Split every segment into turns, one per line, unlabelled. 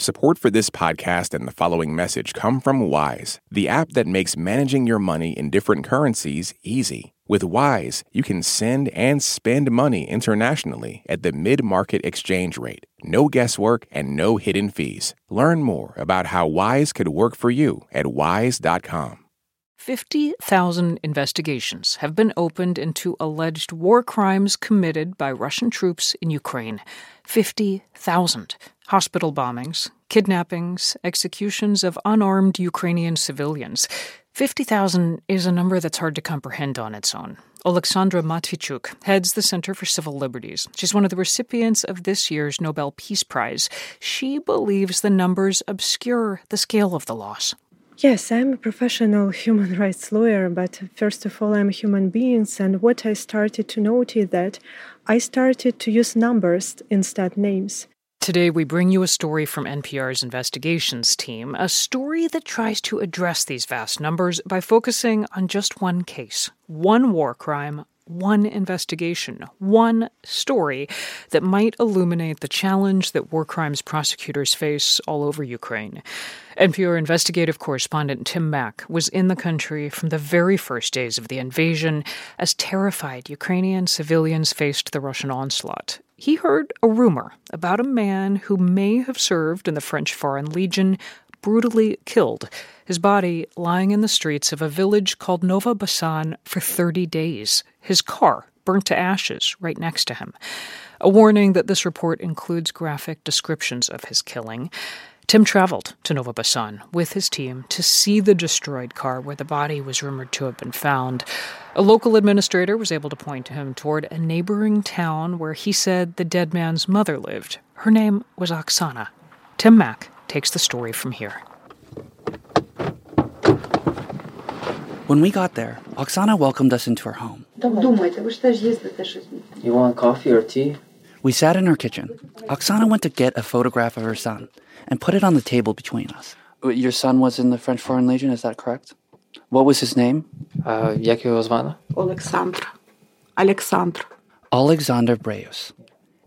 Support for this podcast and the following message come from Wise, the app that makes managing your money in different currencies easy. With Wise, you can send and spend money internationally at the mid market exchange rate. No guesswork and no hidden fees. Learn more about how Wise could work for you at wise.com.
50,000 investigations have been opened into alleged war crimes committed by Russian troops in Ukraine. 50,000. Hospital bombings, kidnappings, executions of unarmed Ukrainian civilians. 50,000 is a number that's hard to comprehend on its own. Alexandra Matviichuk heads the Center for Civil Liberties. She's one of the recipients of this year's Nobel Peace Prize. She believes the numbers obscure the scale of the loss.
Yes, I'm a professional human rights lawyer, but first of all, I'm human being. And what I started to notice that I started to use numbers instead names.
Today, we bring you a story from NPR's investigations team, a story that tries to address these vast numbers by focusing on just one case, one war crime, one investigation, one story that might illuminate the challenge that war crimes prosecutors face all over Ukraine. NPR investigative correspondent Tim Mak was in the country from the very first days of the invasion as terrified Ukrainian civilians faced the Russian onslaught. He heard a rumor about a man who may have served in the French Foreign Legion brutally killed, his body lying in the streets of a village called Nova Basan for 30 days, his car burnt to ashes right next to him. A warning that this report includes graphic descriptions of his killing. Tim traveled to Nova Basan with his team to see the destroyed car where the body was rumored to have been found. A local administrator was able to point him toward a neighboring town where he said the dead man's mother lived. Her name was Oksana. Tim Mak takes the story from here.
When we got there, Oksana welcomed us into her home.
You want coffee or tea?
We sat in her kitchen. Oksana went to get a photograph of her son and put it on the table between us. Your son was in the French Foreign Legion, is that correct? What was his name?
Uh, як його звали?
Олександр. Alexandre.
Alexander Breus.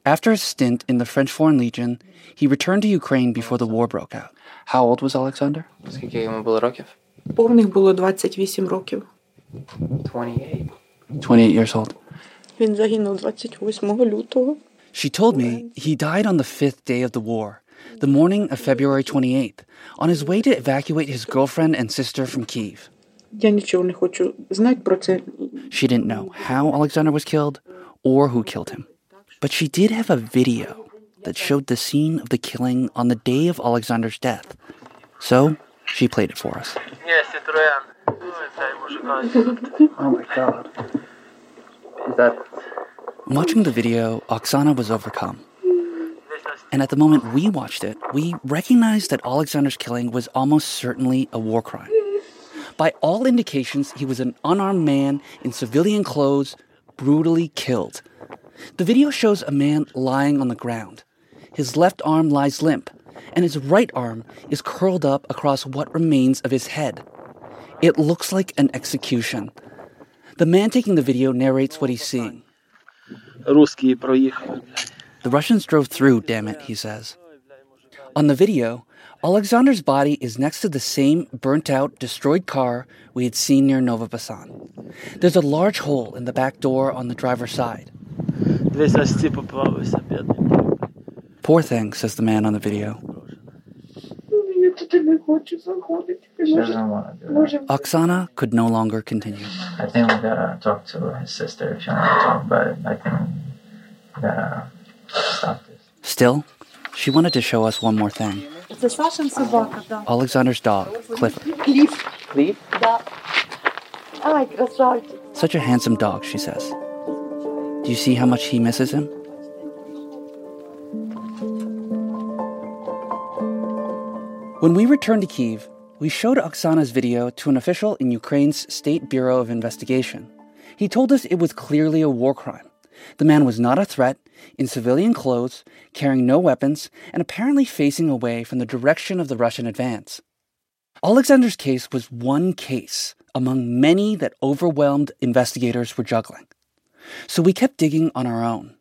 After a stint in the French Foreign Legion, he returned to Ukraine before the war broke out. How old was Alexander?
Скільки йому було років?
Повних було 28 років.
28.
28 years old.
Він загинув 28 лютого.
she told me he died on the fifth day of the war, the morning of February 28th, on his way to evacuate his girlfriend and sister from Kiev. She didn't know how Alexander was killed or who killed him. But she did have a video that showed the scene of the killing on the day of Alexander's death. So she played it for us. Oh my god. Is that Watching the video, Oksana was overcome. And at the moment we watched it, we recognized that Alexander's killing was almost certainly a war crime. By all indications, he was an unarmed man in civilian clothes, brutally killed. The video shows a man lying on the ground. His left arm lies limp, and his right arm is curled up across what remains of his head. It looks like an execution. The man taking the video narrates what he's seeing. The Russians drove through, damn it, he says. On the video, Alexander's body is next to the same burnt out, destroyed car we had seen near Nova Basan. There's a large hole in the back door on the driver's side. Poor thing, says the man on the video. Oksana could no longer continue.
I think we gotta talk to his sister if she wants to talk about it. I think we gotta stop this.
Still, she wanted to show us one more thing. Alexander's dog, Clifford.
Cliff. Cliff?
Such a handsome dog, she says. Do you see how much he misses him? When we returned to Kiev, we showed Oksana's video to an official in Ukraine's State Bureau of Investigation. He told us it was clearly a war crime. The man was not a threat, in civilian clothes, carrying no weapons, and apparently facing away from the direction of the Russian advance. Alexander's case was one case among many that overwhelmed investigators were juggling. So we kept digging on our own.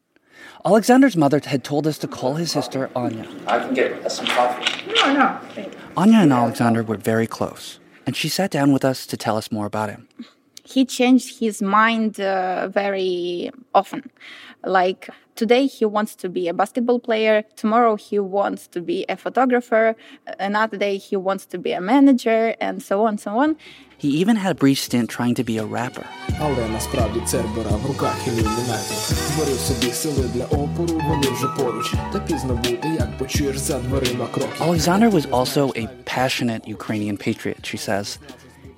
Alexander's mother had told us to call his sister Anya.
I can get some coffee.
No, no.
Anya and Alexander were very close, and she sat down with us to tell us more about him.
He changed his mind uh, very often. Like today, he wants to be a basketball player. Tomorrow, he wants to be a photographer. Another day, he wants to be a manager, and so on, so on.
He even had a brief stint trying to be a rapper.
Але насправді Цербера в руках і Зварив собі сили для опору, вони вже поруч. Та пізно буде, як почуєш за дверима кроки.
Alexander was also a passionate Ukrainian patriot, she says.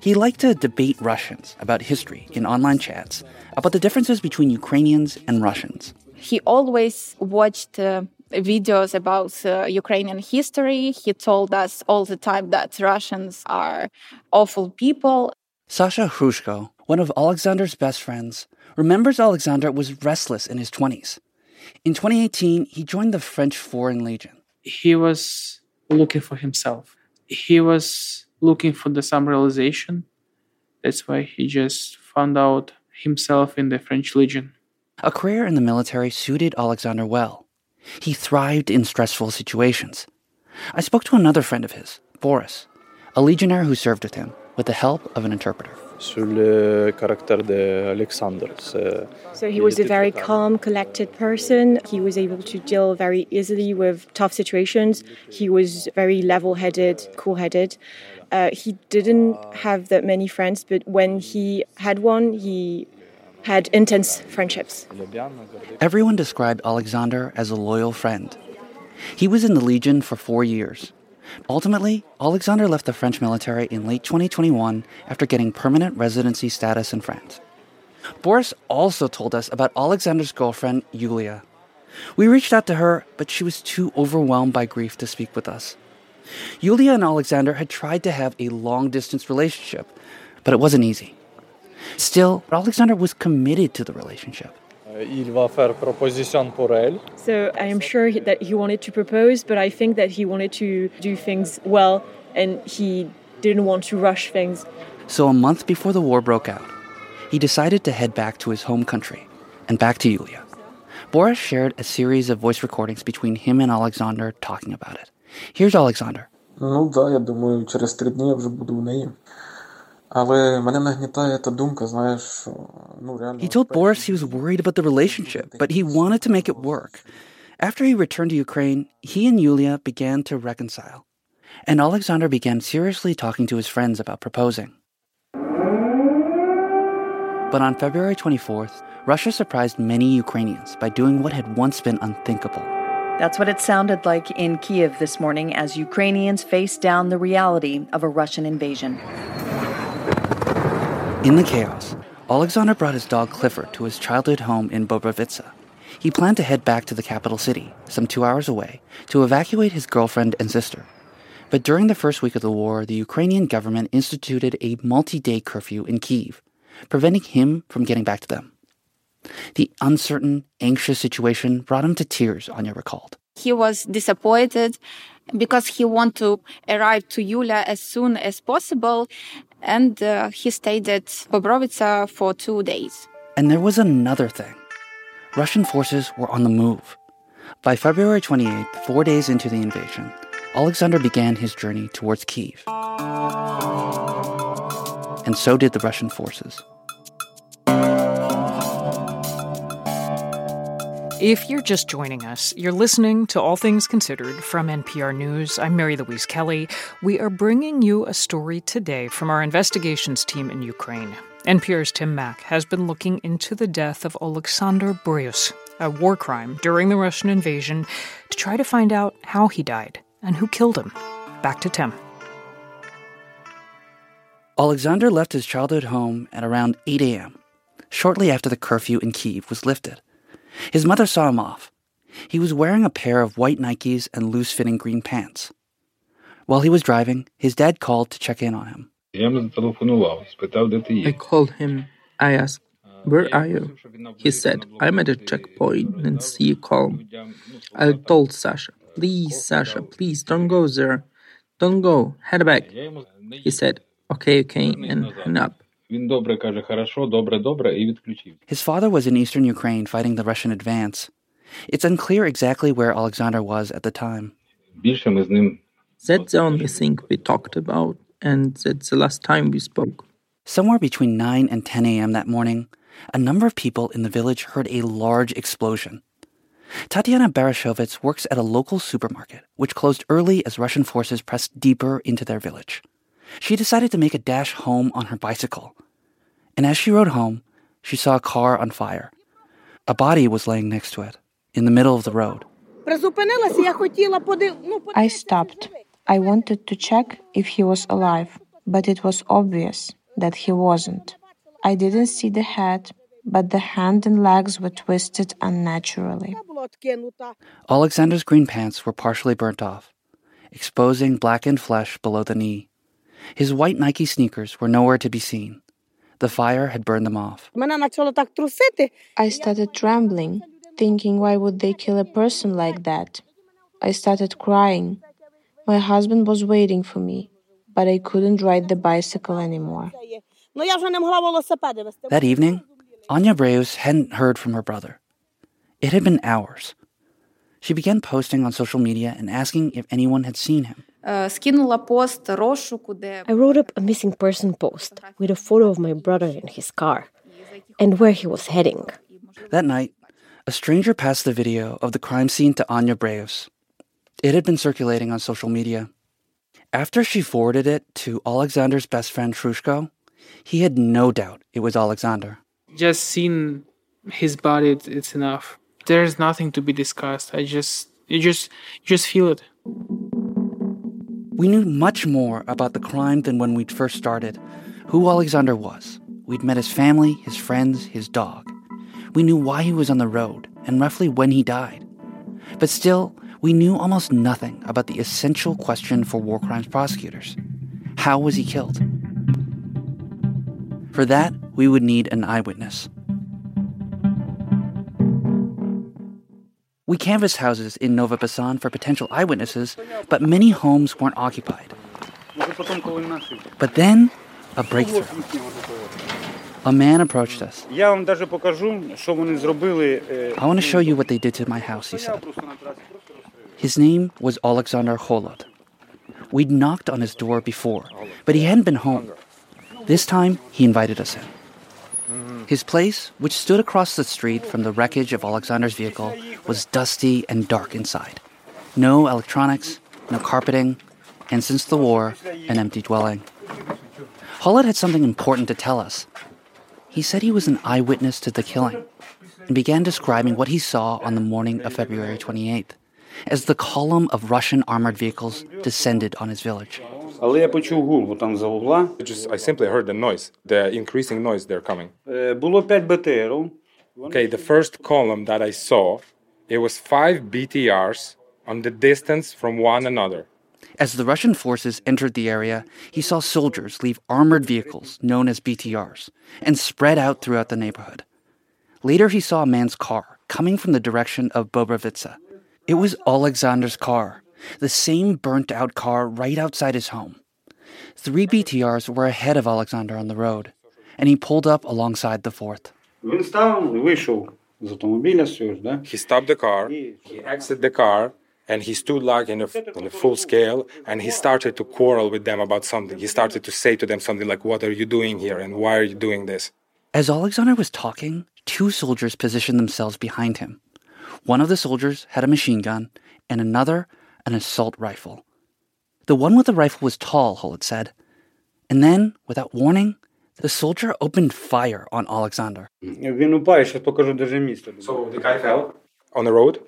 He liked to debate Russians about history in online chats, about the differences between Ukrainians and Russians.
He always watched uh, videos about uh, Ukrainian history. He told us all the time that Russians are awful people.
Sasha Hrushko, one of Alexander's best friends, remembers Alexander was restless in his 20s. In 2018, he joined the French Foreign Legion.
He was looking for himself. He was looking for the some realization. That's why he just found out himself in the French Legion.
A career in the military suited Alexander well. He thrived in stressful situations. I spoke to another friend of his, Boris, a legionnaire who served with him, with the help of an interpreter.
Sur le caractère d'Alexandre.
So he was a very calm, collected person. He was able to deal very easily with tough situations. He was very level headed, cool headed. Uh, he didn't have that many friends, but when he had one, he had intense friendships.
Everyone described Alexander as a loyal friend. He was in the Legion for four years. Ultimately, Alexander left the French military in late 2021 after getting permanent residency status in France. Boris also told us about Alexander's girlfriend, Yulia. We reached out to her, but she was too overwhelmed by grief to speak with us. Yulia and Alexander had tried to have a long distance relationship, but it wasn't easy. Still, Alexander was committed to the relationship.
So I am sure that he wanted to propose, but I think that he wanted to do things well and he didn't want to rush things.
So a month before the war broke out, he decided to head back to his home country and back to Yulia. Boris shared a series of voice recordings between him and Alexander talking about it. Here's Alexander.
Ну да, я думаю, через три дні я вже буду в неї.
He told Boris he was worried about the relationship, but he wanted to make it work. After he returned to Ukraine, he and Yulia began to reconcile. And Alexander began seriously talking to his friends about proposing. But on February 24th, Russia surprised many Ukrainians by doing what had once been unthinkable.
That's what it sounded like in Kiev this morning as Ukrainians faced down the reality of a Russian invasion.
In the chaos, Alexander brought his dog Clifford to his childhood home in Bobrovitsa. He planned to head back to the capital city, some two hours away, to evacuate his girlfriend and sister. But during the first week of the war, the Ukrainian government instituted a multi day curfew in Kiev, preventing him from getting back to them. The uncertain, anxious situation brought him to tears, Anya recalled.
He was disappointed because he wanted to arrive to Yulia as soon as possible, and uh, he stayed at Bobrovitsa for two days.
And there was another thing Russian forces were on the move. By February 28th, four days into the invasion, Alexander began his journey towards Kiev. And so did the Russian forces.
If you're just joining us, you're listening to All Things Considered from NPR News. I'm Mary Louise Kelly. We are bringing you a story today from our investigations team in Ukraine. NPR's Tim Mak has been looking into the death of Oleksandr Breus, a war crime during the Russian invasion, to try to find out how he died and who killed him. Back to Tim.
Alexander left his childhood home at around 8 a.m., shortly after the curfew in Kiev was lifted. His mother saw him off. He was wearing a pair of white Nikes and loose fitting green pants. While he was driving, his dad called to check in on him.
I called him. I asked, Where are you? He said, I'm at a checkpoint and see you calm. I told Sasha, Please, Sasha, please don't go there. Don't go. Head back. He said, Okay, okay, and hung up.
His father was in eastern Ukraine fighting the Russian advance. It's unclear exactly where Alexander was at the time.
That's the only thing we talked about, and that's the last time we spoke.
Somewhere between 9 and 10 a.m. that morning, a number of people in the village heard a large explosion. Tatiana Barashovitz works at a local supermarket, which closed early as Russian forces pressed deeper into their village. She decided to make a dash home on her bicycle. And as she rode home, she saw a car on fire. A body was laying next to it, in the middle of the road.
I stopped. I wanted to check if he was alive, but it was obvious that he wasn't. I didn't see the head, but the hand and legs were twisted unnaturally.
Alexander's green pants were partially burnt off, exposing blackened flesh below the knee. His white Nike sneakers were nowhere to be seen. The fire had burned them off.
I started trembling, thinking why would they kill a person like that? I started crying. My husband was waiting for me, but I couldn't ride the bicycle anymore.
That evening, Anya Breus hadn't heard from her brother. It had been hours. She began posting on social media and asking if anyone had seen him.
I wrote up a missing person post with a photo of my brother in his car and where he was heading.
That night, a stranger passed the video of the crime scene to Anya Breus. It had been circulating on social media. After she forwarded it to Alexander's best friend Hrushko, he had no doubt it was Alexander.
Just seeing his body, it's enough. There's nothing to be discussed. I just, you just, you just feel it.
We knew much more about the crime than when we'd first started. Who Alexander was. We'd met his family, his friends, his dog. We knew why he was on the road and roughly when he died. But still, we knew almost nothing about the essential question for war crimes prosecutors how was he killed? For that, we would need an eyewitness. We canvassed houses in Nova Basan for potential eyewitnesses, but many homes weren't occupied. But then, a breakthrough. A man approached us. I want to show you what they did to my house, he said. His name was Alexander Holod. We'd knocked on his door before, but he hadn't been home. This time, he invited us in. His place, which stood across the street from the wreckage of Alexander's vehicle, was dusty and dark inside. No electronics, no carpeting, and since the war, an empty dwelling. Holod had something important to tell us. He said he was an eyewitness to the killing and began describing what he saw on the morning of February 28th as the column of Russian armored vehicles descended on his village.
Але я почув гул, там за угла.
Just, I simply heard the noise, the increasing noise they're coming.
Було 5 БТРів.
Okay, the first column that I saw, it was five BTRs on the distance from one another.
As the Russian forces entered the area, he saw soldiers leave armored vehicles known as BTRs and spread out throughout the neighborhood. Later, he saw a man's car coming from the direction of Bobrovitsa. It was Alexander's car the same burnt out car right outside his home. Three BTRs were ahead of Alexander on the road, and he pulled up alongside the fourth.
He stopped
the car, he exited the car, and he stood like in a, in a full scale, and he started to quarrel with them about something. He started to say to them something like, What are you doing here, and why are you doing this?
As Alexander was talking, two soldiers positioned themselves behind him. One of the soldiers had a machine gun, and another an assault rifle. The one with the rifle was tall, Holod said. And then, without warning, the soldier opened fire on Alexander.
So the
guy fell on the road.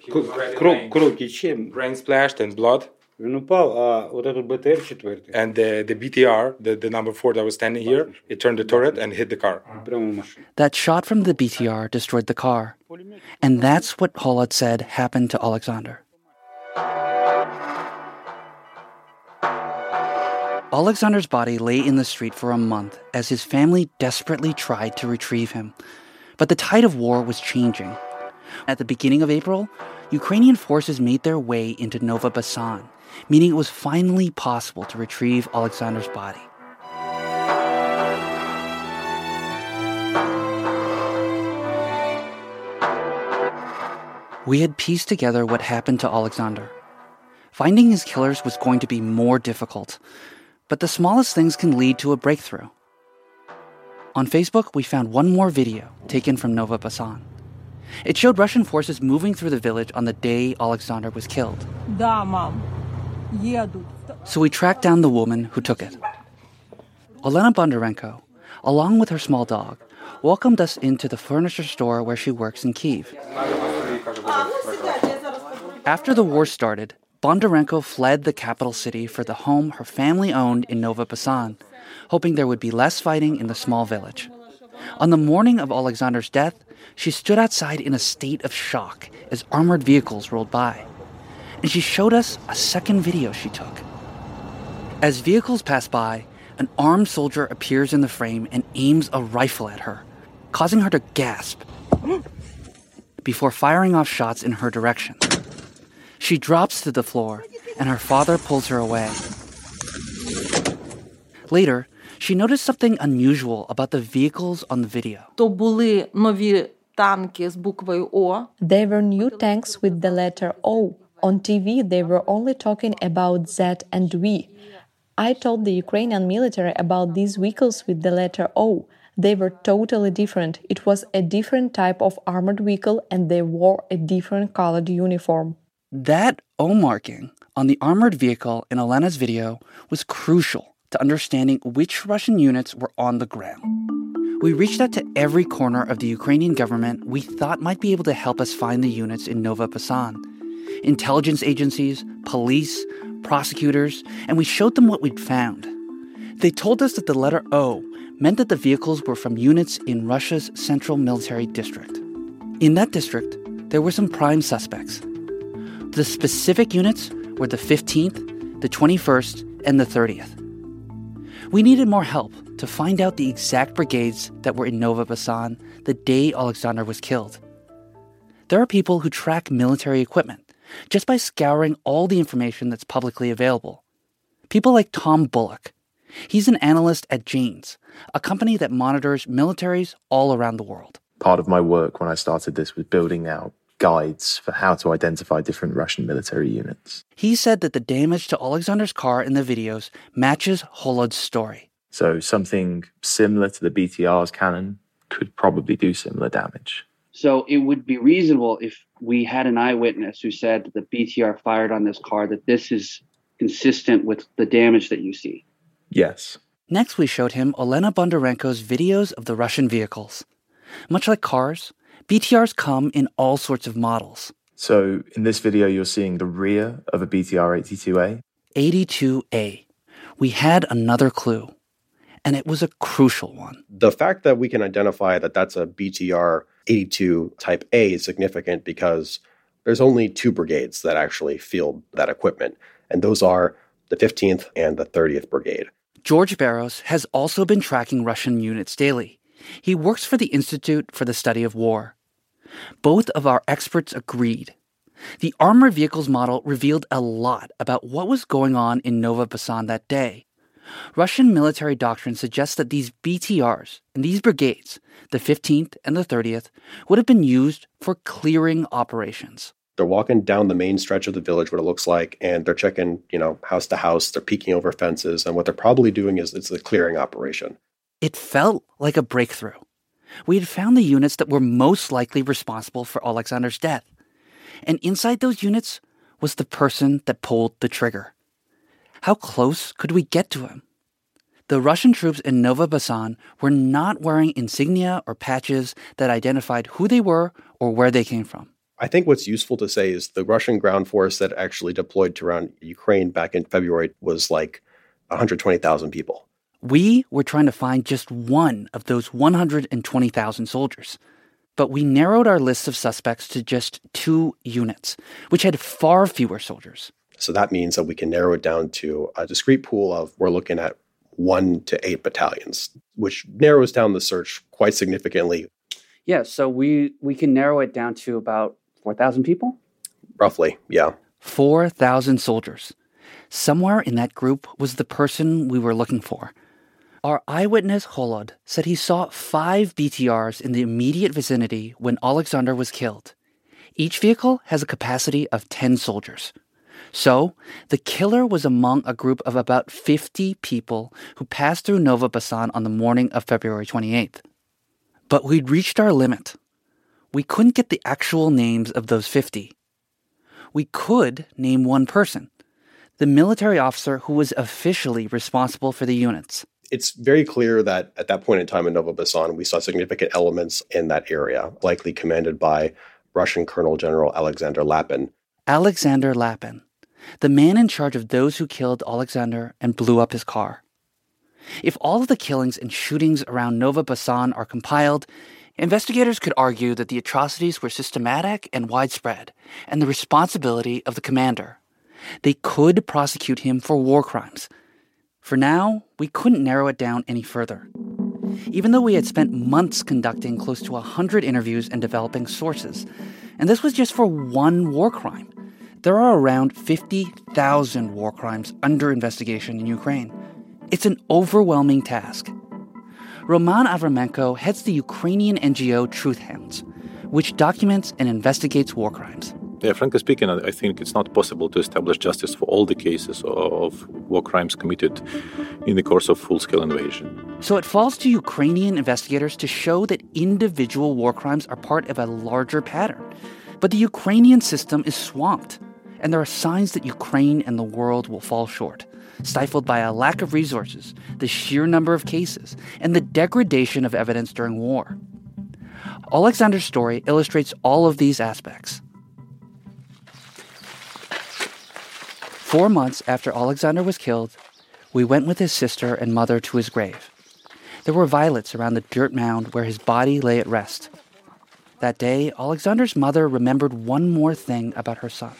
Brain splashed and blood. And the, the BTR, the, the number four that was standing here, it turned the turret and hit the car.
That shot from the BTR destroyed the car. And that's what Holod said happened to Alexander. Alexander's body lay in the street for a month as his family desperately tried to retrieve him. But the tide of war was changing. At the beginning of April, Ukrainian forces made their way into Nova Basan, meaning it was finally possible to retrieve Alexander's body. We had pieced together what happened to Alexander. Finding his killers was going to be more difficult, but the smallest things can lead to a breakthrough. On Facebook, we found one more video taken from Nova Basan. It showed Russian forces moving through the village on the day Alexander was killed. So we tracked down the woman who took it. Olena Bondarenko, along with her small dog, welcomed us into the furniture store where she works in Kiev. After the war started, Bondarenko fled the capital city for the home her family owned in Nova Basan, hoping there would be less fighting in the small village. On the morning of Alexander's death, she stood outside in a state of shock as armored vehicles rolled by. And she showed us a second video she took. As vehicles pass by, an armed soldier appears in the frame and aims a rifle at her, causing her to gasp before firing off shots in her direction. She drops to the floor, and her father pulls her away. Later, she noticed something unusual about the vehicles on the video.
They were new tanks with the letter O. On TV, they were only talking about Z and V. I told the Ukrainian military about these vehicles with the letter O. They were totally different. It was a different type of armored vehicle and they wore a different colored uniform.
That O marking on the armored vehicle in Olena's video was crucial to understanding which Russian units were on the ground. We reached out to every corner of the Ukrainian government we thought might be able to help us find the units in Nova Basan intelligence agencies, police, prosecutors, and we showed them what we'd found. They told us that the letter O meant that the vehicles were from units in Russia's Central Military District. In that district, there were some prime suspects. The specific units were the 15th, the 21st, and the 30th. We needed more help to find out the exact brigades that were in Nova Basan the day Alexander was killed. There are people who track military equipment just by scouring all the information that's publicly available. People like Tom Bullock. He's an analyst at Janes, a company that monitors militaries all around the world.
Part of my work when I started this was building out guides for how to identify different Russian military units.
He said that the damage to Alexander's car in the videos matches Holod's story.
So something similar to the BTR's cannon could probably do similar damage.
So it would be reasonable if we had an eyewitness who said that the BTR fired on this car that this is consistent with the damage that you see.
Yes.
Next, we showed him Olena Bondarenko's videos of the Russian vehicles. Much like cars, BTRs come in all sorts of models.
So in this video, you're seeing the rear of a BTR 82A.
82A. We had another clue, and it was a crucial one.
The fact that we can identify that that's a BTR 82 Type A is significant because there's only two brigades that actually field that equipment, and those are the 15th and the 30th Brigade.
George Barros has also been tracking Russian units daily. He works for the Institute for the Study of War. Both of our experts agreed. The armored vehicles model revealed a lot about what was going on in Nova that day. Russian military doctrine suggests that these BTRs and these brigades, the 15th and the 30th, would have been used for clearing operations.
They're walking down the main stretch of the village, what it looks like, and they're checking, you know, house to house. They're peeking over fences, and what they're probably doing is it's a clearing operation.
It felt like a breakthrough. We had found the units that were most likely responsible for Alexander's death. And inside those units was the person that pulled the trigger. How close could we get to him? The Russian troops in Nova Basan were not wearing insignia or patches that identified who they were or where they came from.
I think what's useful to say is the Russian ground force that actually deployed to around Ukraine back in February was like 120,000 people.
We were trying to find just one of those 120,000 soldiers. But we narrowed our list of suspects to just two units, which had far fewer soldiers.
So that means that we can narrow it down to a discrete pool of we're looking at one to eight battalions, which narrows down the search quite significantly.
Yeah, so we we can narrow it down to about 4,000 people?
Roughly, yeah.
4,000 soldiers. Somewhere in that group was the person we were looking for. Our eyewitness Holod said he saw five BTRs in the immediate vicinity when Alexander was killed. Each vehicle has a capacity of 10 soldiers. So, the killer was among a group of about 50 people who passed through Nova Basan on the morning of February 28th. But we'd reached our limit. We couldn't get the actual names of those 50. We could name one person, the military officer who was officially responsible for the units.
It's very clear that at that point in time in Nova Basan, we saw significant elements in that area, likely commanded by Russian Colonel General Alexander Lapin.
Alexander Lapin, the man in charge of those who killed Alexander and blew up his car. If all of the killings and shootings around Nova Basan are compiled, investigators could argue that the atrocities were systematic and widespread, and the responsibility of the commander. They could prosecute him for war crimes. For now, we couldn't narrow it down any further. Even though we had spent months conducting close to 100 interviews and developing sources, and this was just for one war crime. There are around 50,000 war crimes under investigation in Ukraine. It's an overwhelming task. Roman Avramenko heads the Ukrainian NGO Truth Hounds, which documents and investigates war crimes.
Yeah, frankly speaking, I think it's not possible to establish justice for all the cases of war crimes committed in the course of full scale invasion.
So it falls to Ukrainian investigators to show that individual war crimes are part of a larger pattern. But the Ukrainian system is swamped and there are signs that Ukraine and the world will fall short, stifled by a lack of resources, the sheer number of cases, and the degradation of evidence during war. Alexander's story illustrates all of these aspects. Four months after Alexander was killed, we went with his sister and mother to his grave. There were violets around the dirt mound where his body lay at rest. That day, Alexander's mother remembered one more thing about her son.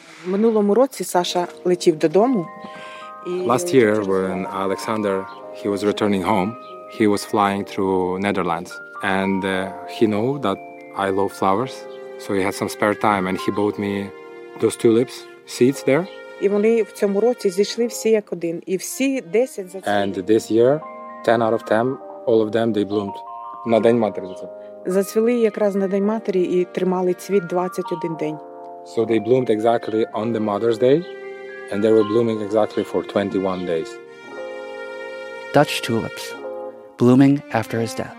Last year, when Alexander he was returning home, he was flying through Netherlands, and uh, he knew that I love flowers, so he had some spare time, and he bought me those tulips seeds there.
І вони в цьому році зійшли всі як один. І всі 10 за.
And this year, 10 out of 10, all of them, they bloomed. На День Матері за це.
Зацвіли якраз на День Матері і тримали цвіт 21 день.
So they bloomed exactly on the Mother's Day, and they were blooming exactly for 21 days.
Dutch tulips, blooming after his death.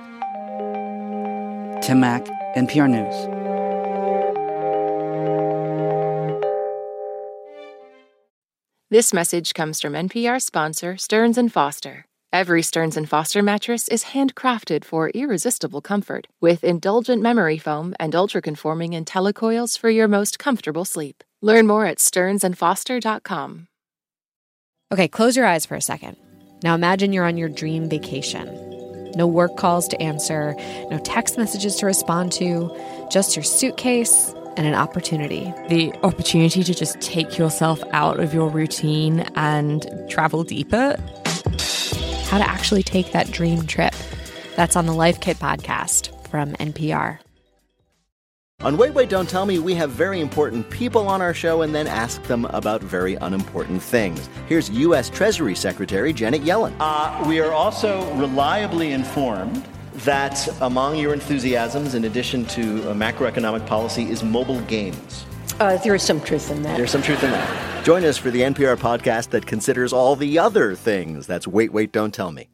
Tim Mak, NPR News.
This message comes from NPR sponsor Stearns Foster. Every Stearns & Foster mattress is handcrafted for irresistible comfort with indulgent memory foam and ultra-conforming IntelliCoils for your most comfortable sleep. Learn more at stearnsandfoster.com.
Okay, close your eyes for a second. Now imagine you're on your dream vacation. No work calls to answer, no text messages to respond to, just your suitcase and an opportunity.
The opportunity to just take yourself out of your routine and travel deeper
how to actually take that dream trip. That's on the Life Kit podcast from NPR.
On Wait, Wait, Don't Tell Me, we have very important people on our show and then ask them about very unimportant things. Here's U.S. Treasury Secretary Janet Yellen.
Uh, we are also reliably informed that among your enthusiasms, in addition to uh, macroeconomic policy, is mobile games.
Uh, there is some truth in that.
There's some truth in that. Join us for the NPR podcast that considers all the other things. That's Wait, Wait, Don't Tell Me.